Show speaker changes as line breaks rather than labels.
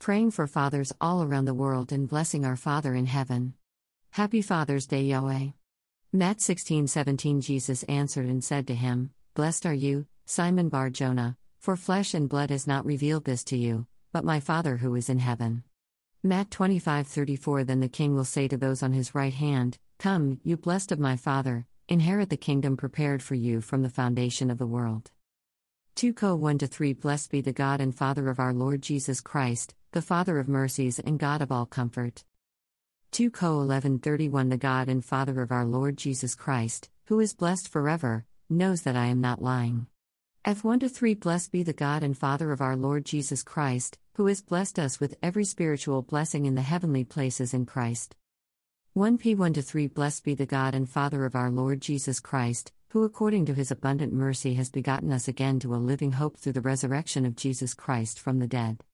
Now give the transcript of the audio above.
praying for fathers all around the world and blessing our Father in heaven. Happy Father's Day, Yahweh. Matt 16 17 Jesus answered and said to him, Blessed are you, Simon Bar Jonah, for flesh and blood has not revealed this to you, but my Father who is in heaven. Matt 25 34 Then the king will say to those on his right hand, Come, you blessed of my Father, inherit the kingdom prepared for you from the foundation of the world. 2 Co 1 3 Blessed be the God and Father of our Lord Jesus Christ, the Father of mercies and God of all comfort. 2 Co 11 31 The God and Father of our Lord Jesus Christ, who is blessed forever, knows that I am not lying. Eph 1 to 3 Blessed be the God and Father of our Lord Jesus Christ, who has blessed us with every spiritual blessing in the heavenly places in Christ. 1 P 1 to 3 Blessed be the God and Father of our Lord Jesus Christ, who according to his abundant mercy has begotten us again to a living hope through the resurrection of Jesus Christ from the dead.